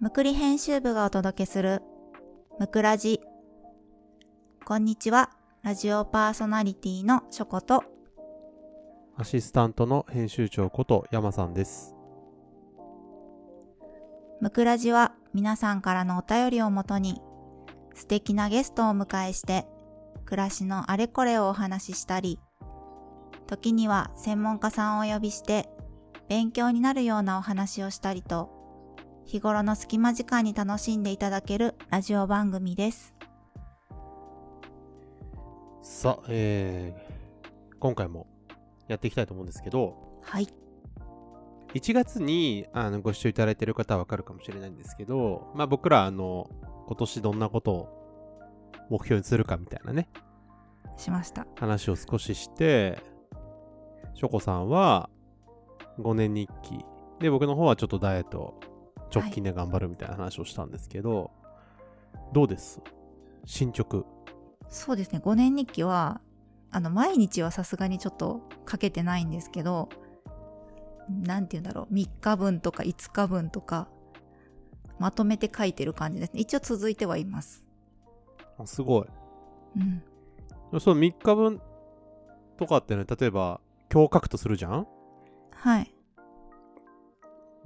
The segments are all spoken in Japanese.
むくり編集部がお届けするむくラジこんにちはラジオパーソナリティのショコとアシスタントの編集長こと山さんです。むくラジは皆さんからのお便りをもとに素敵なゲストをお迎えして暮らしのあれこれをお話ししたり時には専門家さんをお呼びして勉強になるようなお話をしたりと日頃の隙間時間に楽しんでいただけるラジオ番組です。さあ、えー、今回もやっていきたいと思うんですけど、はい。1月にあのご視聴いただいている方はわかるかもしれないんですけど、まあ僕らあの、今年どんなことを目標にするかみたいなね、しました。話を少しして、ショコさんは5年日記、で僕の方はちょっとダイエット直近で頑張るみたいな話をしたんですけど、どうです？進捗。そうですね。5年日記は、あの、毎日はさすがにちょっとかけてないんですけど、なんて言うんだろう。3日分とか5日分とか、まとめて書いてる感じですね。一応続いてはいます。あすごい。うん。その3日分とかってね、例えば今日書くとするじゃん？はい。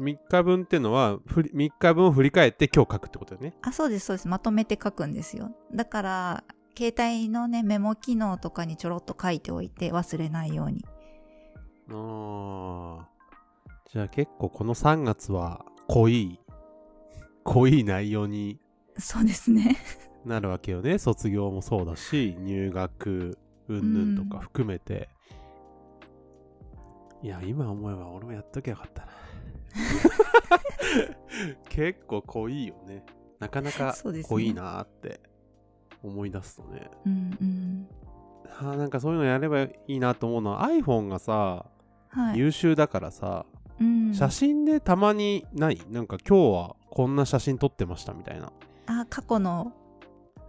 3日分ってのはふり3日分を振り返って今日書くってことよねあ、そうです、そうです。まとめて書くんですよ。だから、携帯のね、メモ機能とかにちょろっと書いておいて忘れないように。あーじゃあ結構この3月は濃い濃い内容にそうですね。なるわけよね卒業もそうだし入学云々とか含めて、いや今思えば俺もやっときゃよかったな 結構濃いよね。なかなか濃いなーって思い出すとね。うんうん。あーなんかそういうのやればいいなと思うのは iPhone がさ、はい。優秀だからさうん、写真でたまにない？なんか今日はこんな写真撮ってましたみたいな。あ、過去の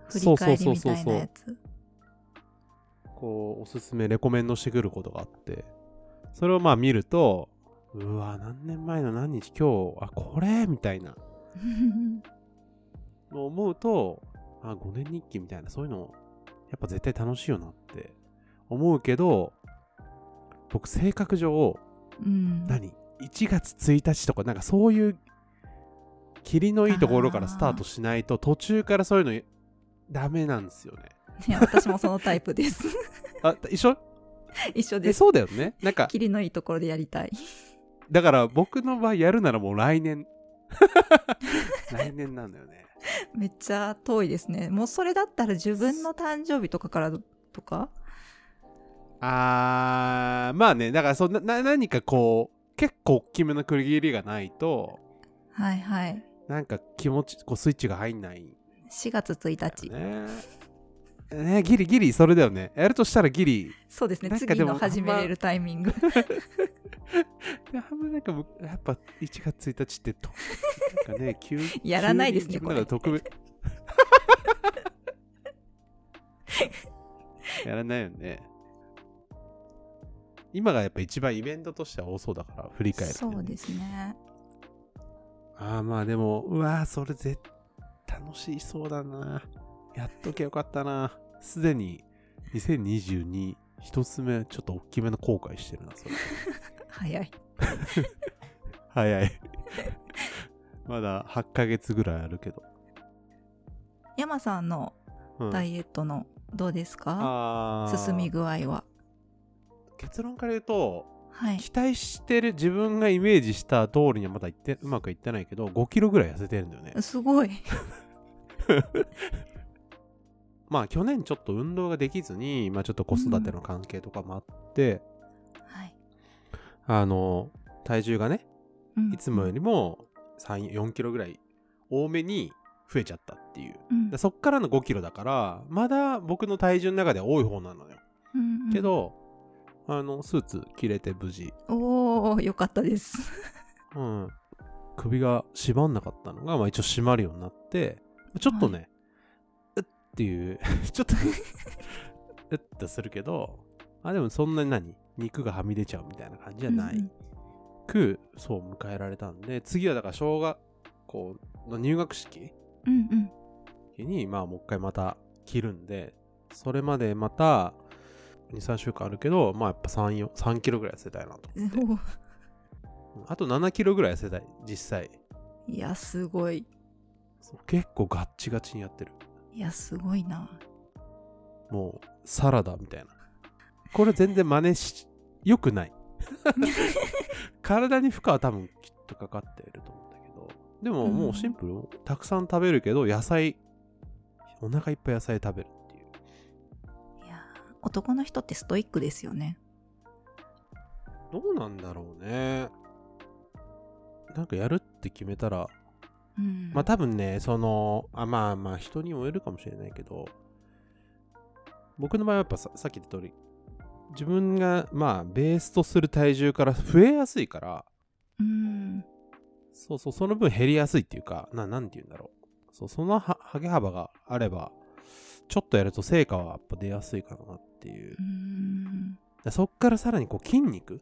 振り返りみたいなやつ？こうおすすめレコメンドしてくることがあって。それをまあ見るとうわ何年前の何日今日あこれ？みたいなのを 思うとあ5年日記みたいなそういうのやっぱ絶対楽しいよなって思うけど僕性格上うん。何？1月1日とかなんかそういう霧のいいところからスタートしないと途中からそういうのダメなんですよねいや、私もそのタイプです。あ一緒？え 一緒です。そうだよねなんか霧のいいところでやりたい。だから僕の場合やるならもう来年 来年なんだよねめっちゃ遠いですね。もうそれだったら自分の誕生日とかからとか？あーまあねだからそんなな何かこう結構大きめの区切りがないとはいはい。なんか気持ちこうスイッチが入んないん4月1だ日。よねねギリギリそれだよね。やるとしたらギリ。そうですね。次の始めれるタイミング。であんまなんか僕やっぱ1月1日ってとなんかね 急やらないですね急に自分の中で特別。やらないよね。今がやっぱ一番イベントとしては多そうだから振り返る、そうですね。ああまあでもうわーそれ絶楽しそうだな。やっときゃよかったなすでに2022一つ目ちょっと大きめの後悔してるなそれ 早い。早い まだ8ヶ月ぐらいあるけど、山さんのうんダイエットのどうですか、あー進み具合は。結論から言うとはい。期待してる自分がイメージした通りにはまだいってうまくいってないけど5キロぐらい痩せてるんだよねすごい。まあ去年ちょっと運動ができずに、まあ、ちょっと子育ての関係とかもあって、はい。あの体重がねうん。いつもよりも34キロぐらい多めに増えちゃったっていう。うん。でそっからの5キロだからまだ僕の体重の中では多い方なのよ。うんうん。けど、あのスーツ着れて無事。おー、よかったです。うん、首が縛んなかったのが、まあ、一応締まるようになってちょっとね、うっっていう ちょっとうってするけどあでもそんなに何？肉がはみ出ちゃうみたいな感じじゃないうんうんく、そう迎えられたんで次はだから小学校の入学式？うんうん。に、まあもう一回また着るんで、それまでまた2、3週間あるけど、まあやっぱ3、4 3キロぐらい痩せたいなと思って。おあと7キロぐらい痩せたい、実際。いや、すごい。結構ガッチガチにやってる。いや、すごいな。もうサラダみたいな。これ全然真似し、良くない。体に負荷は多分きっとかかっていると思うんだけど。でももうシンプル、たくさん食べるけど、野菜、お腹いっぱい野菜食べるっていう。いや、男の人ってストイックですよね。どうなんだろうね。なんかやるって決めたら、うん。まあ多分ね、その、あまあまあ人にもよるかもしれないけど、僕の場合はやっぱささっき言った通り、自分がまあベースとする体重から 増えやすいから、うん。そうそう、その分減りやすいっていうか、ななんて言うんだろう。そう、そのは上げ幅があれば、ちょっとやると成果はやっぱ出やすいかなっていうう。そっからさらにこう筋肉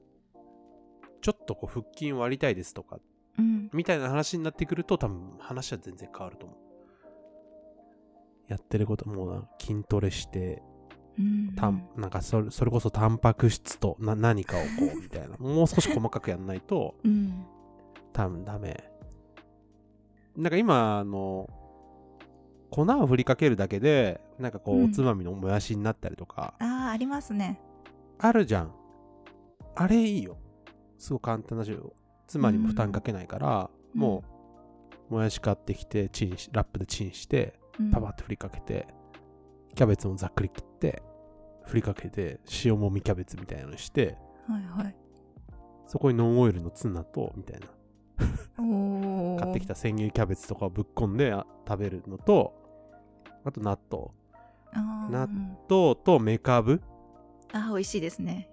ちょっとこう腹筋割りたいですとかうん。みたいな話になってくると多分話は全然変わると思うやってることも筋トレしてうん。たんなんかそれそれこそタンパク質とな何かをこうみたいな もう少し細かくやんないとうん。多分ダメなんか今あの粉を振りかけるだけでなんかこううんおつまみのもやしになったりとか、ああ、ありますね。あるじゃんあれいいよすごい簡単だし妻にも負担かけないから、うん。もうもやし買ってきてチンしラップでチンしてうん。パパって振りかけて、キャベツもざっくり切って振りかけて塩もみキャベツみたいなのにしてはいはい。そこにノンオイルのツナとみたいな。買ってきた千切りキャベツとかをぶっこんであ食べるのとあと納豆。納豆とメカブ。あー、美味しいですね。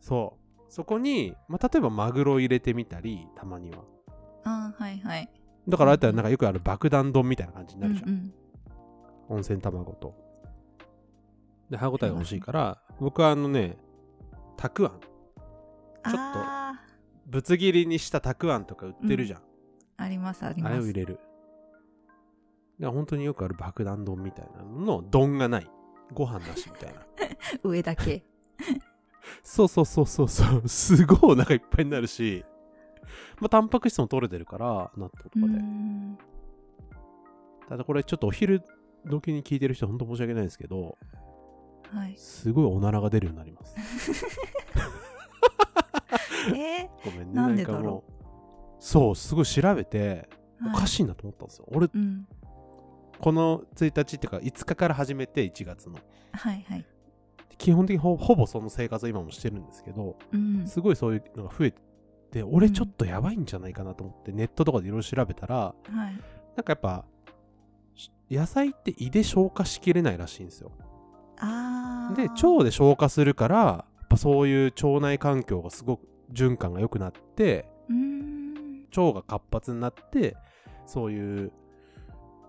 そうそこに、まあ、例えばマグロ入れてみたりたまには。ああ、はいはい。だからあれってなんかよくある爆弾丼みたいな感じになるじゃん、うんうん。温泉卵と。で歯応えが欲しいから僕はあのねたくあん。ちょっとあぶつ切りにしたたくあんとか売ってるじゃん、ーありますありあます。れを入れる。で本当によくある爆弾丼みたいなのの丼がない。ご飯なしみたいな。上だけ。そうそうそうそうそう。すごいお腹いっぱいになるし。まあタンパク質も取れてるから納豆とかうで、ん。ただこれちょっとお昼時に聞いてる人本当申し訳ないですけどはい。すごいおならが出るようになります。えごめんねなんでかだろう？もう。そうすごい調べてー、おかしいなと思ったんですよ、俺うん。この1日っていうか5日から始めて1月の。はいはい。基本的にほほぼその生活を今もしてるんですけどうん。すごいそういうのが増えて俺ちょっとやばいんじゃないかなと思って、ネットとかでいろいろ調べたらはい。なんかやっぱし野菜って胃で消化しきれないらしいんですよ。で腸で消化するからやっぱそういう腸内環境がすごく循環が良くなって。腸が活発になってそういう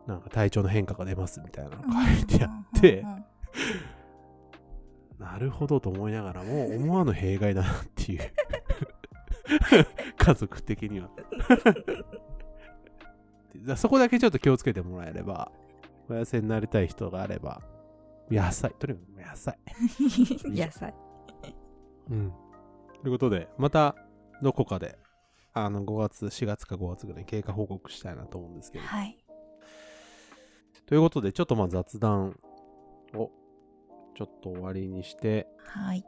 なんか体調の変化が出ますみたいなのが書いてあってなるほどと思いながらも 思わぬ弊害だなっていう。家族的には。だそこだけちょっと気をつけてもらえればお痩せになりたい人があれば野菜。とにかく野菜。野菜。うん。ということでまたどこかであの5月4月か5月ぐらいに経過報告したいなと思うんですけど。はい。ということでちょっとまあ雑談をちょっと終わりにしてはい。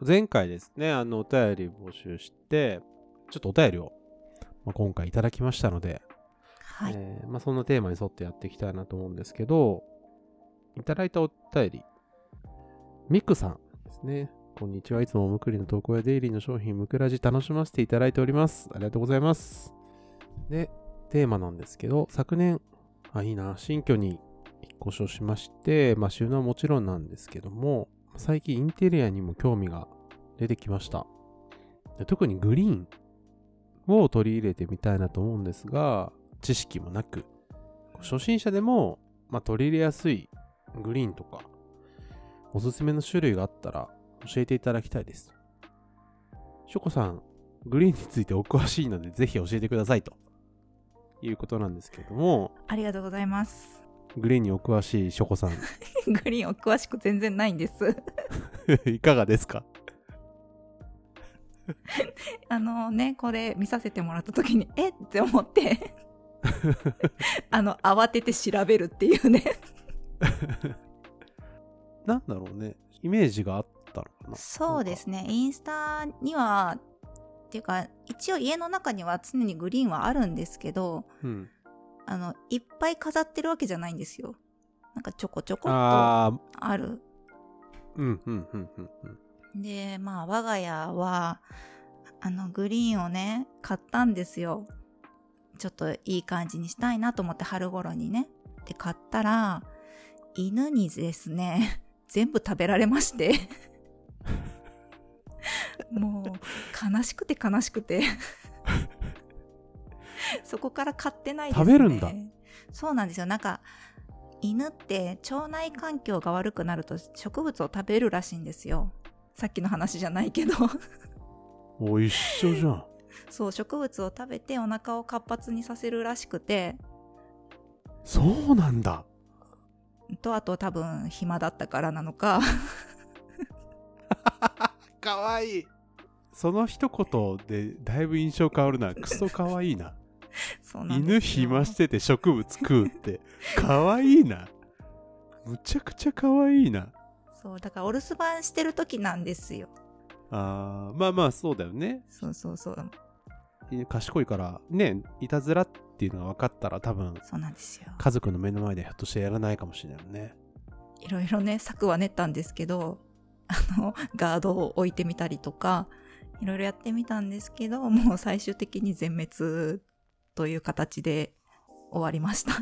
前回ですね、あの、お便り募集して、ちょっとお便りを、まあ、今回いただきましたので、はい。えーまあ、そんなテーマに沿ってやっていきたいなと思うんですけど、いただいたお便り、ミクさんですね。こんにちは。いつもむくりの投稿やデイリーの商品、むくらじ楽しませていただいております。ありがとうございます。で、テーマなんですけど、昨年、あ、いいな、新居に引っ越しをしまして、まあ、収納はもちろんなんですけども、最近インテリアにも興味が出てきました。で特にグリーンを取り入れてみたいなと思うんですが、知識もなく、初心者でも、まあ、取り入れやすいグリーンとか、おすすめの種類があったら教えていただきたいです。ショコさん、グリーンについてお詳しいのでぜひ教えてくださいと。いうことなんですけども、ありがとうございます。グリーンにお詳しいショコさん、グリーンお詳しく全然ないんです。いかがですか？あのね、これ見させてもらった時に、え？って思って、あの、慌てて調べるっていうね。なんだろうね。イメージがあったのかな。そうですね。インスタには、っていうか、一応家の中には常にグリーンはあるんですけど、うん。あの、いっぱい飾ってるわけじゃないんですよ。なんかちょこちょこっとある。うん、うん、うん、うんうん。で、まあ、我が家は、あの、グリーンをね、買ったんですよ。ちょっといい感じにしたいなと思って春頃にね。で、買ったら、犬にですね、全部食べられまして。もう、悲しくて悲しくて。そこから買ってないですね。食べるんだそうなんですよ。なんか、犬って腸内環境が悪くなると植物を食べるらしいんですよ。さっきの話じゃないけど。お一緒じゃん。そう、植物を食べてお腹を活発にさせるらしくて、そうなんだ。と、あと多分暇だったからなのか、かわいい。その一言でだいぶ印象変わるな。クソかわいいな。犬暇してて植物食うって。かわいいな。むちゃくちゃかわいいな。そう、だからお留守番してる時なんですよ。あーまあまあそうだよね。そうそうそう。犬賢いからね、いたずらっていうのが分かったら多分そうなんですよ。家族の目の前でひょっとしてやらないかもしれないよね。いろいろね、策は練ったんですけど、あの、ガードを置いてみたりとか、いろいろやってみたんですけど、もう最終的に全滅という形で終わりました。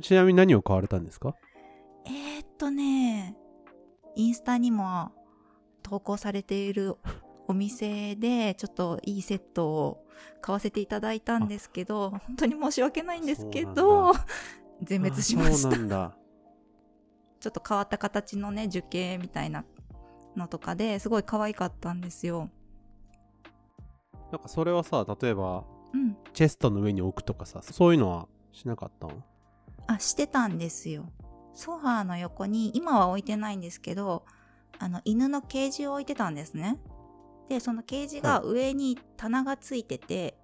ちなみに何を買われたんですか？えーっとね、インスタにも投稿されているお店でちょっといいセットを買わせていただいたんですけど、本当に申し訳ないんですけど、全滅しまあした。ちょっと変わった形のね、樹形みたいなのとかですごい可愛かったんですよ。なんかそれはさ、例えばうん。チェストの上に置くとかさ、そういうのはしなかったの？あ、してたんですよ。ソファーの横に、今は置いてないんですけど、あの、犬のケージを置いてたんですね。で、そのケージが上に棚がついてて、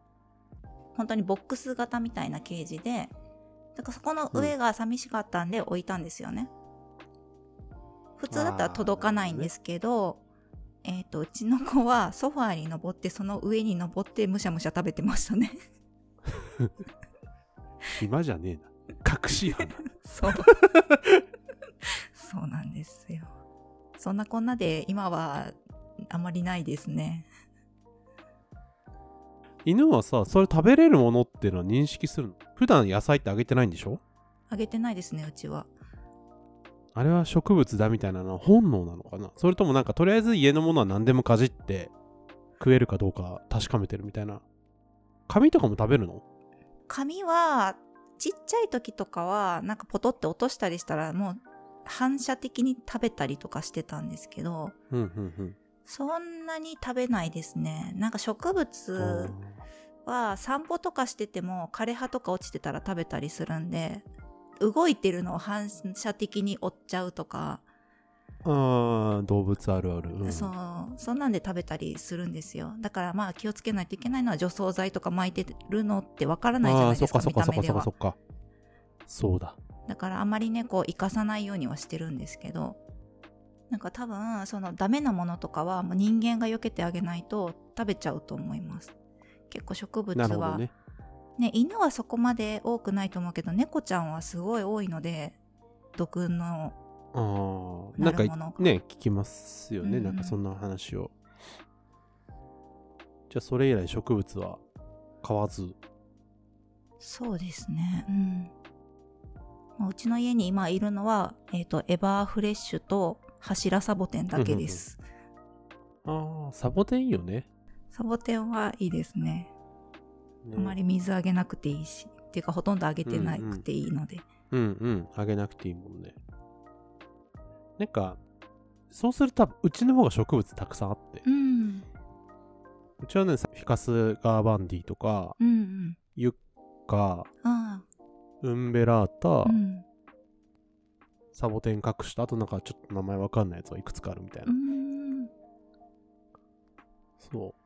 本当にボックス型みたいなケージで、だからそこの上が寂しかったんで置いたんですよね。普通だったら届かないんですけど、えっ、と、うちの子はソファーに登って、その上に登ってむしゃむしゃ食べてましたね。暇じゃねえな。隠し花。そう。そうなんですよ。そんなこんなで今はあまりないですね。犬はさ、それ食べれるものっていうのは認識するの？普段野菜ってあげてないんでしょ？あげてないですね、うちは。あれは植物だみたいなのは本能なのかな？それともなんかとりあえず家のものは何でもかじって食えるかどうか確かめてるみたいな。紙とかも食べるの？紙は、ちっちゃい時とかは、なんかポトって落としたりしたら、もう反射的に食べたりとかしてたんですけど、うんうんうん。そんなに食べないですね。なんか植物は散歩とかしてても枯れ葉とか落ちてたら食べたりするんで、動いてるのを反射的に追っちゃうとか、あー動物あるある。うんそう、そんなんで食べたりするんですよ。だからまあ気をつけないといけないのは除草剤とか巻いてるのってわからないじゃないですか、そっかそっかそっか見た目ではそっかそっか。そうだ。だからあんまりね、こう生かさないようにはしてるんですけど、なんか多分、そのダメなものとかはもう人間が避けてあげないと食べちゃうと思います。結構植物は、ねね。犬はそこまで多くないと思うけど、猫ちゃんはすごい多いので、毒の、ああ、なんかね、聞きますよね、うんなんかそんな話を。じゃあそれ以来植物は買わず。そうですね。うん。まあうちの家に今いるのは、えっ、と、エバーフレッシュと柱サボテンだけです。ああ、サボテンいいよね。サボテンはいいですね。ねあまり水あげなくていいし。っていうか、ほとんどあげてなくていいので。うんうん、あげなくていいもんね。なんか、そうするとうちの方が植物たくさんあって、うん。うちはね、フィカスガーバンディとか、うんうん。ユッカ、あウンベラータ、あ。うん。サボテン隠した、あとなんかちょっと名前わかんないやつがいくつかあるみたいうな。ん。そう。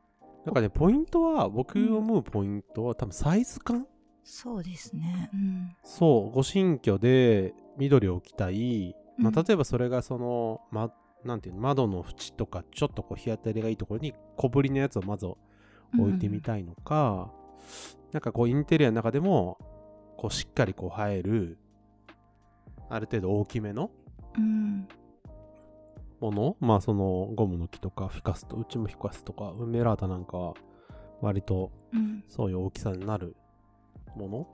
なんかね、ポイントは、僕思うポイントは多分サイズ感そうですね。うん。そう、ご新居で緑を置きたい。まうんあ、例えばそれがその、ま、なんていうの、窓の縁とか、ちょっとこう日当たりがいいところに小ぶりのやつをまず置いてみたいのか、なんかこうインテリアの中でも、こうしっかりこう映える、ある程度大きめのうん。もの、まあそのゴムの木とかフィカスと、うちもフィカスとか、ウンメラータなんかは割とうん。そういう大きさになるもの？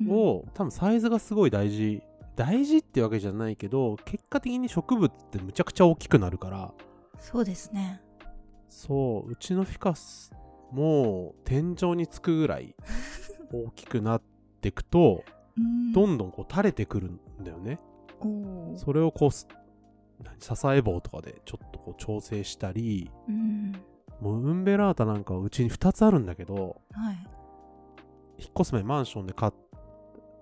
うん、を、多分サイズがすごい大事。大事ってわけじゃないけど結果的に植物ってむちゃくちゃ大きくなるから。そうですね。そう。うちのフィカスも天井につくぐらい大きくなってくと うん。どんどんこう垂れてくるんだよね。それをこう支え棒とかでちょっとこう調整したりうん。もうウンベラータなんかはうちに2つあるんだけどはい。引っ越す前マンションで買っ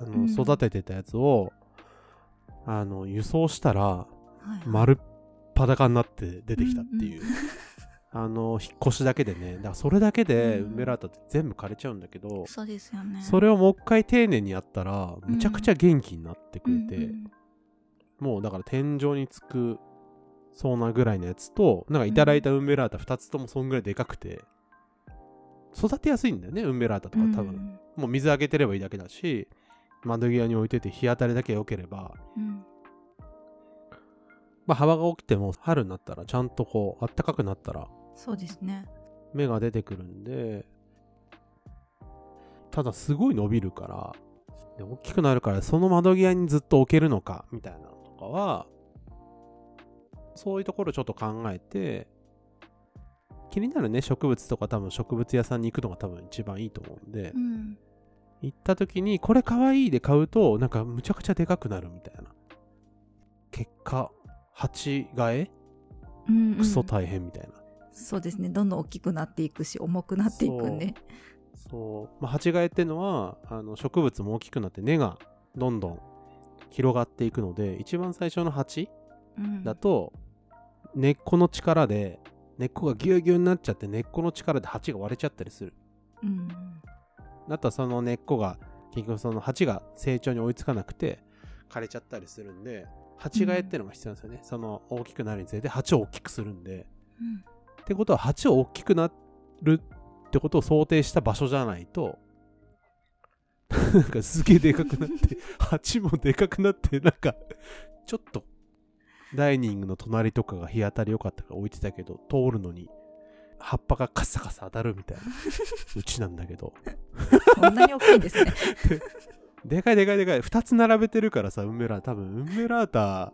あの、うん育ててたやつをあの輸送したらはい。丸っ裸になって出てきたっていう、あの引っ越しだけでねだからそれだけでうんウンベラータって全部枯れちゃうんだけど、そうですよね。それをもう一回丁寧にやったらむちゃくちゃ元気になってくれて、うんうんもうだから天井につくそうなぐらいのやつとなんかいただいたウンベラータ2つともそんぐらいでかくて育てやすいんだよねウンベラータとか多分、うんもう水あげてればいいだけだし窓際に置いてて日当たりだけ良ければうん。まあ幅が起きても春になったらちゃんとこうあったかくなったらそうですね。芽が出てくるんでただすごい伸びるからで大きくなるからその窓際にずっと置けるのかみたいなかはそういうところちょっと考えて気になるね植物とか多分植物屋さんに行くのが多分一番いいと思うんで、うん。行った時にこれかわいいで買うとなんかむちゃくちゃでかくなるみたいな結果鉢替え？うんうんクソ大変みたいな、そうですね。どんどん大きくなっていくし、重くなっていくんで。そう、まあ、鉢替えっていうのはあの植物も大きくなって根がどんどん広がっていくので一番最初の鉢うん。だと根っこの力で根っこがギュうギュうになっちゃって根っこの力で鉢が割れちゃったりする。うん。だとその根っこが結局その鉢が成長に追いつかなくて枯れちゃったりするんで鉢替えっていうのが必要なんですよね、その大きくなるにつれて鉢を大きくするんで。うん。ってことは鉢を大きくなるってことを想定した場所じゃないとなんかすげえでかくなって鉢もでかくなってなんかちょっとダイニングの隣とかが日当たり良かったから置いてたけど通るのに葉っぱがカサカサ当たるみたいな。うちなんだけど。そんなに大きいんですね。でかいでかいでかい。2つ並べてるからさウンベラー。タ多分ウンベラータ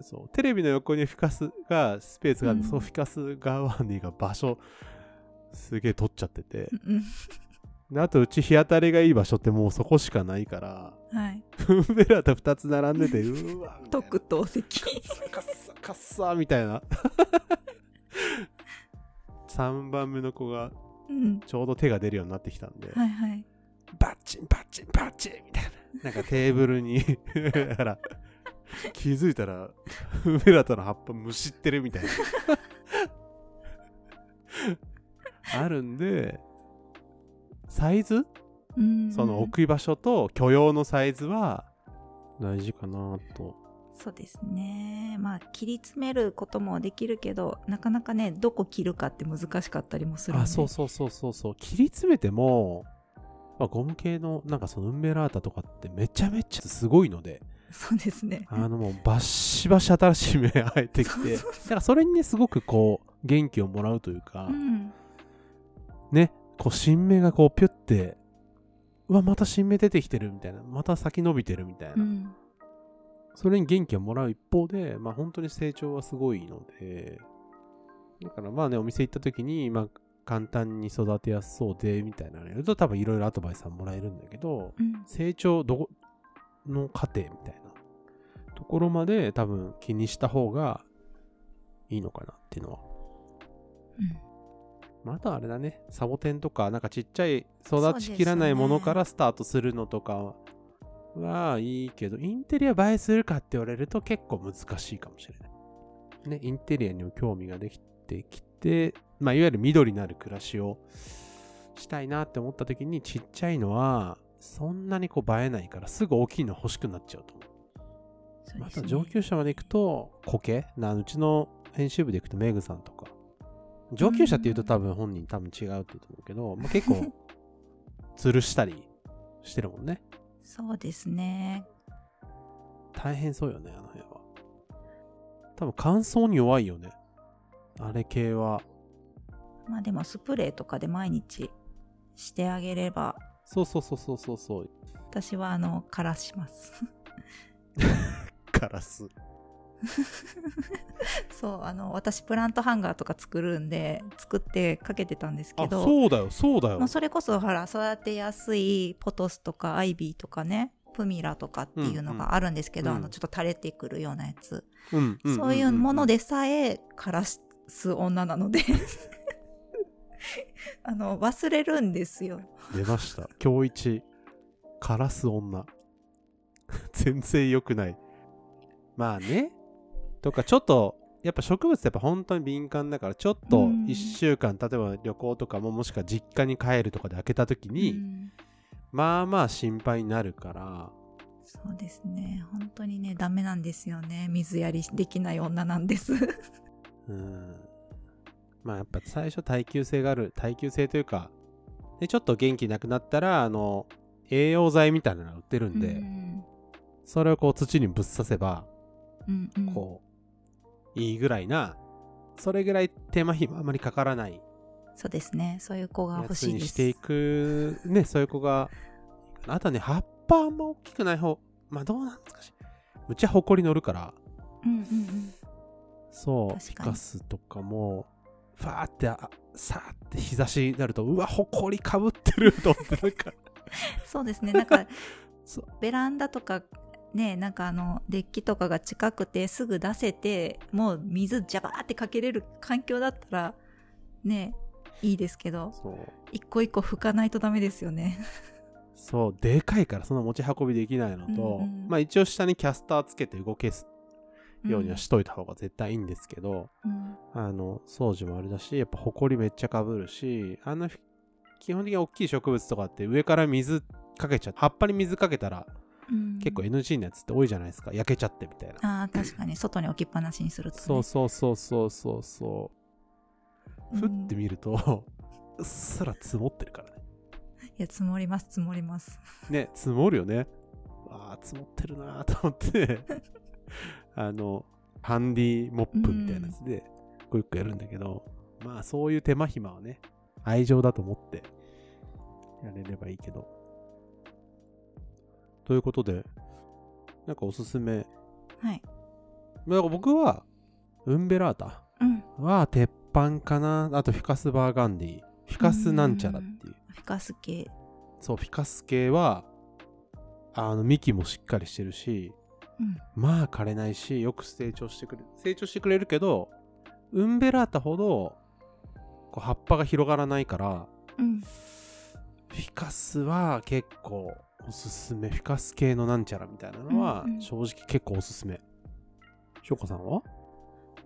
そうテレビの横にフィカスがスペースがある、うん。そのフィカスガーワンディが場所すげえ取っちゃってて。うんであとうち日当たりがいい場所ってもうそこしかないからはい。ウンベラータ2つ並んでてうわ特等席。カッサカッサみたいな3番目の子がうん。ちょうど手が出るようになってきたんで、はいはい。バッチンバッチンバッチンみたいな。なんかテーブルにだから気づいたら、ウメラタの葉っぱむしってるみたいな。あるんで、サイズ？うんその置く場所と許容のサイズは大事かなと。そうですね。まあ、切り詰めることもできるけど、なかなかね、どこ切るかって難しかったりもする。あ、そうそうそうそうそう。切り詰めても、まあ、ゴム系のなんかそのウンベラータとかってめちゃめちゃすごいので、そうですね。あのもうバッシバシ新しい芽生えてきて、だからそれにね、すごくこう、元気をもらうというか、うん。ね、こう新芽がこうピュって、うわ、また新芽出てきてるみたいな、また先伸びてるみたいな、うん。それに元気をもらう一方で、まあ本当に成長はすごいので、だからまあね、お店行った時に、まあ簡単に育てやすそうで、みたいなのやると多分いろいろアドバイスはもらえるんだけど、うん。成長どこの過程みたいな。ところまで多分気にした方がいいのかなっていうのは。うんまあ、あとはあれだね、サボテンとか、なんかちっちゃい育ちきらないものからスタートするのとかはいいけど、インテリア映えするかって言われると結構難しいかもしれない。ね、インテリアにも興味ができてきて、まあ、いわゆる緑のある暮らしをしたいなって思った時に、ちっちゃいのは、そんなにこう映えないから、すぐ大きいの欲しくなっちゃうと思う。そうねまた上級者まで行くと苔？なうちの編集部で行くとメグさんとか上級者って言うと多分本人多分違うって言うと思うけど、まあ、結構吊るしたりしてるもんね。そうですね。大変そうよねあの辺は。多分乾燥に弱いよね。あれ系は。まあでもスプレーとかで毎日してあげれば、そうそうそうそうそうそう。私はあの、枯らします。ガラス そう、あの、私プラントハンガーとか作るんで、作ってかけてたんですけあど、そうだよそうだよ。まあ、それこそほら育てやすいポトスとかアイビーとかねプミラとかっていうのがあるんですけど、うん。うんあのちょっと垂れてくるようなやつ、そういうものでさえ枯らす女なので。あの忘れるんですよ。出ました。今日一カラス女。全然良くない。まあねとかちょっとやっぱ植物ってやっぱ本当に敏感だからちょっとうん。1週間、例えば旅行とかももしくは実家に帰るとかで開けた時に、うん。まあまあ心配になるから。そうですね。本当にねダメなんですよね。水やりできない女なんです。うん。まあやっぱ最初耐久性がある耐久性というかでちょっと元気なくなったらあの栄養剤みたいなのが売ってるんで、うん。それをこう土にぶっ刺せばうんうん。こう、いいぐらいな、それぐらい手間暇あまりかからないそうですね。そういう子がや欲しいです。つにしていく、ね、そういう子が、あとはね、葉っぱあんま大きくない方、まあどうなんですかし、むっちゃほこり乗るから、うんうんうん。そう、確かにフィカスとかも、ファーって、あさーって日差しになると、うわ、ほこりかぶってると思って、なんか、そうですね。なんか ベランダとかねなんかあのデッキとかが近くてすぐ出せてもう水ジャバーってかけれる環境だったらねいいですけどそう、一個一個拭かないとダメですよね。そう、でかいからそんな持ち運びできないのと、うんうん。まあ一応下にキャスターつけて動けすようにはしといた方が絶対いいんですけど、うん。あの、掃除もあれだし、やっぱ埃めっちゃかぶるし、あの、基本的に大きい植物とかって上から水かけちゃ葉っぱに水かけたらうん結構 NG なやつって多いじゃないですか。焼けちゃってみたいな。ああ確かに外に置きっぱなしにすると、ね、そうそうそうそうそうそう。ふって見ると、うっすら積もってるからね。いや積もります積もりますね、積もるよね。わあ、積もってるなーと思って、あの、ハンディモップみたいなやつで、こうよくやるんだけど、まあそういう手間暇はね、愛情だと思ってやれればいいけど。ということで、なんかおすすめ。はいだから僕は、ウンベラータうんは鉄板かな。あとフィカスバーガンディ。フィカスなんちゃらっていう。フィカス系そう、フィカス系は、あの、幹もしっかりしてるし、うんまあ枯れないし、よく成長してくれる。成長してくれるけど、ウンベラータほど、こう葉っぱが広がらないから、うんフィカスは結構おすすめ。フィカス系のなんちゃらみたいなのはうんうん、正直結構おすすめ。しょうこさんは？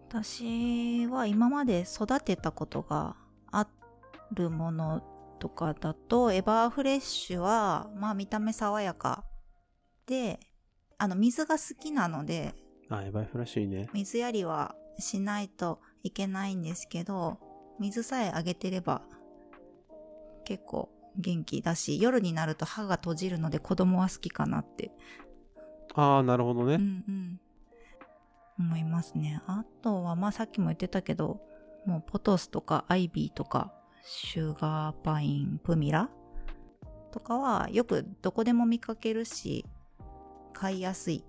私は今まで育てたことがあるものとかだとエバーフレッシュはまあ見た目爽やかであの水が好きなのであ、エバイフラッシュいいね。水やりはしないといけないんですけど水さえあげてれば結構元気だし夜になると歯が閉じるので子供は好きかなって。ああ、なるほどね。うんうん。思いますね。あとはまあさっきも言ってたけどもうポトスとかアイビーとかシュガーパインプミラとかはよくどこでも見かけるし買いやすい。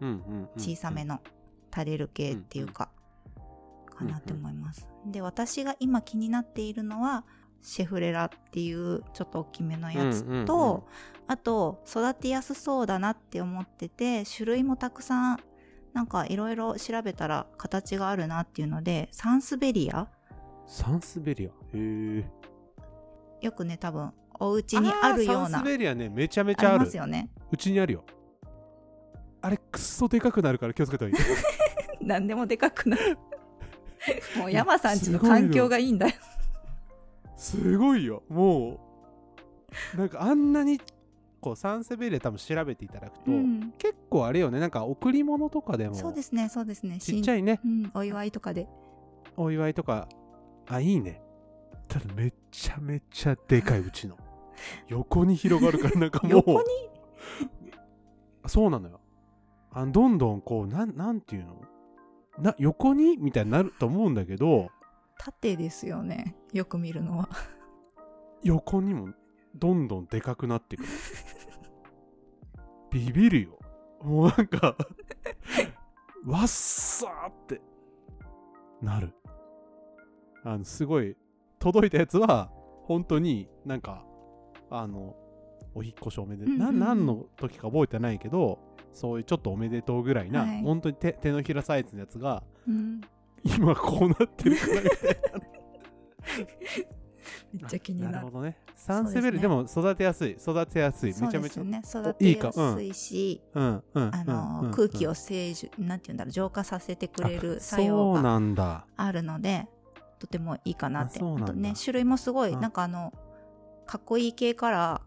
うんうんうんうん。小さめの垂れる系っていうか、かなって思います。で、私が今気になっているのは、シェフレラっていうちょっと大きめのやつと、うんうんうんあと、育てやすそうだなって思ってて、種類もたくさん、なんかいろいろ調べたら形があるなっていうので、サンスベリア？サンスベリア？へえ。よくね、多分、お家にあるような。サンスベリアね、めちゃめちゃあるあります。よね。うちにあるよ。あれ、くっそでかくなるから気をつけた方がいい。何でもでかくなる。もう山さんちの環境がいいんだよ。すごいよ。もう、なんかあんなに、こう、サンセベリア多分調べていただくと、うん。結構あれよね、なんか贈り物とかでも、そうですね、そうですね。い。ちっちゃいね、うん、お祝いとかで。お祝いとか、あ、いいね。ただめちゃめちゃでかいうちの。横に広がるから、なんかもう、横に？そうなのよ。あどんどんこう、なん、なんていうの？な、横に？みたいになると思うんだけど、縦ですよね。よく見るのは。横にもどんどんでかくなっていく。ビビるよ。もうなんか、わっさーってなる。あの、すごい、届いたやつは、本当になんか、あの、お引っ越しおめで、うんうんうんな何の時か覚えてないけど、そういうちょっとおめでとうぐらいな、はい本当に手手のひらサイズのやつが、うん。今こうなってるからみたいな。めっちゃ気になる。なるほどね。サンセベル、でも育てやすい、育てやすい、めちゃめちゃ。ですよね。育いてやすいし、うんうん。あの、空気を清浄、なんて言うんだろう、浄化させてくれる作そ用がうなんだ。あるので、とてもいいかなって。あとね、種類もすごい、うんなんかあの、かっこいい系から、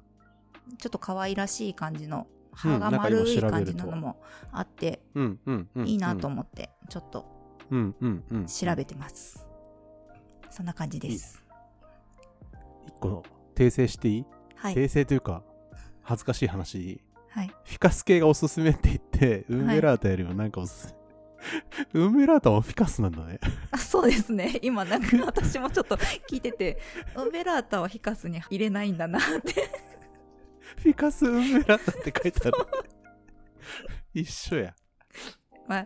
ちょっと可愛らしい感じの、葉が丸い感じなのもあって、うんうんうん。いいなと思って、ちょっとうんうんうん。調べてます。そんな感じです。一個訂正していい、はい。訂正というか、恥ずかしい話いいはい。フィカス系がおすすめって言って、ウンベラータよりもなんかおすすめ。ウンベラータもフィカスなんだね。あそうですね。今なんか私もちょっと聞いてて、ウンベラータはヒカスに入れないんだなって。フィカスウンベラータって書いてある。一緒や。まあ、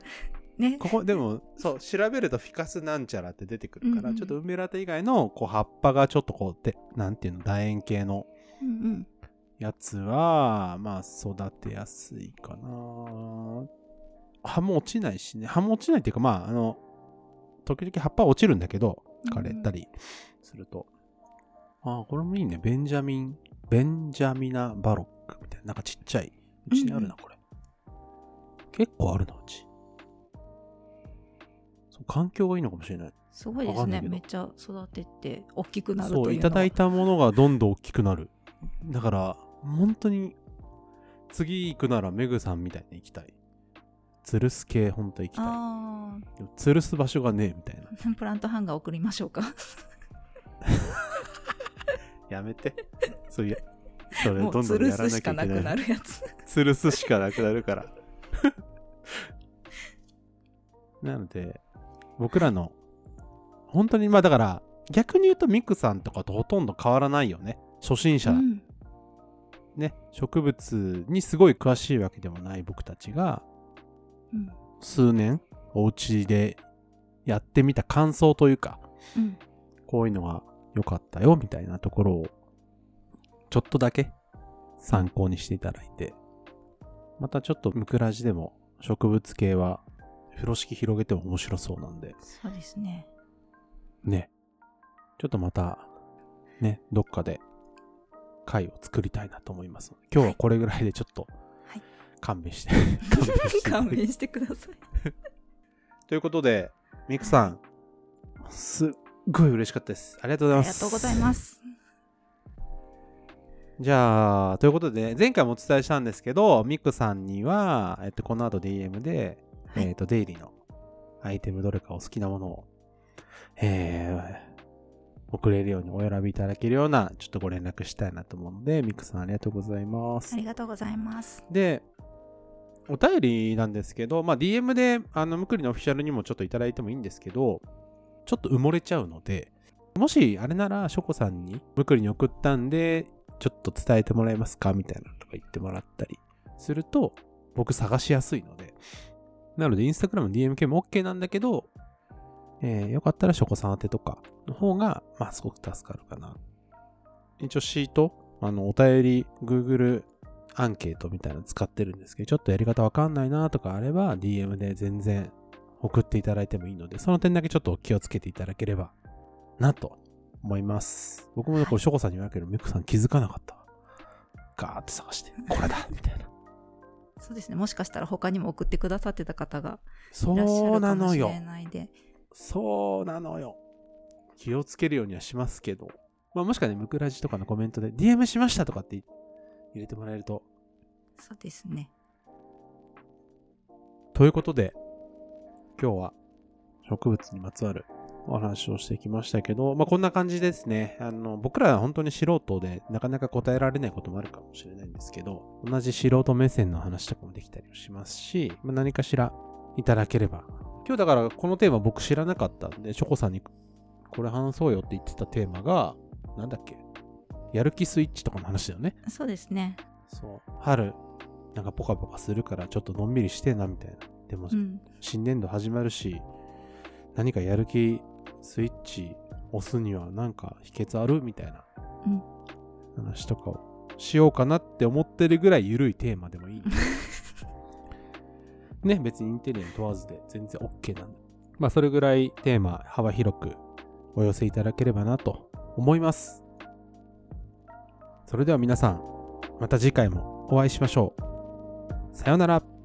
ね。ここでもそう調べるとフィカスなんちゃらって出てくるから、うんうんちょっとウンベラータ以外のこう葉っぱがちょっとこうでなんていうの楕円形のうんうん。やつはまあ育てやすいかな。葉も落ちないしね。葉も落ちないっていうかまああの時々葉っぱ落ちるんだけど枯れたりすると、ああこれもいいね。ベンジャミンベンジャミナバロックみたいな。なんかちっちゃい。うちにあるな、これ。結構あるなうち環境がいいのかもしれない。すごいですね。めっちゃ育てて大きくなるというそういただいたものがどんどん大きくなる。だから本当に次行くならメグさんみたいに行きたい。吊るす系本当行きたい。吊るす場所がねえみたいな。あ、プラントハンガー送りましょうか。やめて。そういやそれもうん吊どどんやらるすしかなきゃいけななくないるやつ。吊るすしかなくなるから。なので僕らの本当にまあだから逆に言うとミクさんとかとほとんど変わらないよね。初心者。うん。ね、植物にすごい詳しいわけでもない僕たちがうん。数年お家でやってみた感想というかうん。こういうのが良かったよみたいなところをちょっとだけ参考にしていただいて。またちょっとムクラジでも植物系は風呂敷広げても面白そうなんで。そうですね。ね。ちょっとまたねどっかで回を作りたいなと思います今日はこれぐらいでちょっとはい。勘弁して、勘弁して。ください。ということでミクさんすっごい嬉しかったです。ありがとうございます。ありがとうございます。じゃあということで前回もお伝えしたんですけどミクさんには、えっと、この後 DM で、はいえっとデイリーのアイテムどれかお好きなものをえー送れるようにお選びいただけるようなちょっとご連絡したいなと思うのでミクさんありがとうございますありがとうございます。で、お便りなんですけど、まあ、DM で、あの、むくりのオフィシャルにもちょっといただいてもいいんですけど、ちょっと埋もれちゃうので、もし、あれなら、ショコさんに、むくりに送ったんで、ちょっと伝えてもらえますかみたいなのとか言ってもらったりすると、僕探しやすいので、なので、インスタグラム DM 系も OK なんだけど、えーよかったらショコさん宛てとかの方が、まあ、すごく助かるかな。一応シート、あの、お便り、Google アンケートみたいなの使ってるんですけど、ちょっとやり方わかんないなとかあれば、DM で全然送っていただいてもいいので、その点だけちょっと気をつけていただければなと思います。僕もね、これ、ショコさんに言われるけど、ミクさん気づかなかった。ガーって探して、これだみたいな。そうですね。もしかしたら他にも送ってくださってた方がそいらっしゃうるかもし。れないで。そうなのよ。気をつけるようにはしますけど。まあ、もしかね、ムクラジとかのコメントで DM しましたとかって入れてもらえると。そうですね。ということで、今日は植物にまつわるお話をしてきましたけど、まあ、こんな感じですね。あの、僕らは本当に素人でなかなか答えられないこともあるかもしれないんですけど、同じ素人目線の話とかもできたりもしますし、まあ、何かしらいただければ。今日だからこのテーマ僕知らなかったんで、チョコさんにこれ話そうよって言ってたテーマが、なんだっけ？やる気スイッチとかの話だよね。そうですね。そう。春、なんかポカポカするからちょっとのんびりしてなみたいな。でも、うん。新年度始まるし、何かやる気スイッチ押すにはなんか秘訣ある？みたいなうん話とかをしようかなって思ってるぐらい緩いテーマでもいい。ね、別にインテリアに問わずで全然 OK なんで。まあそれぐらいテーマ幅広くお寄せいただければなと思います。それでは皆さん、また次回もお会いしましょう。さようなら。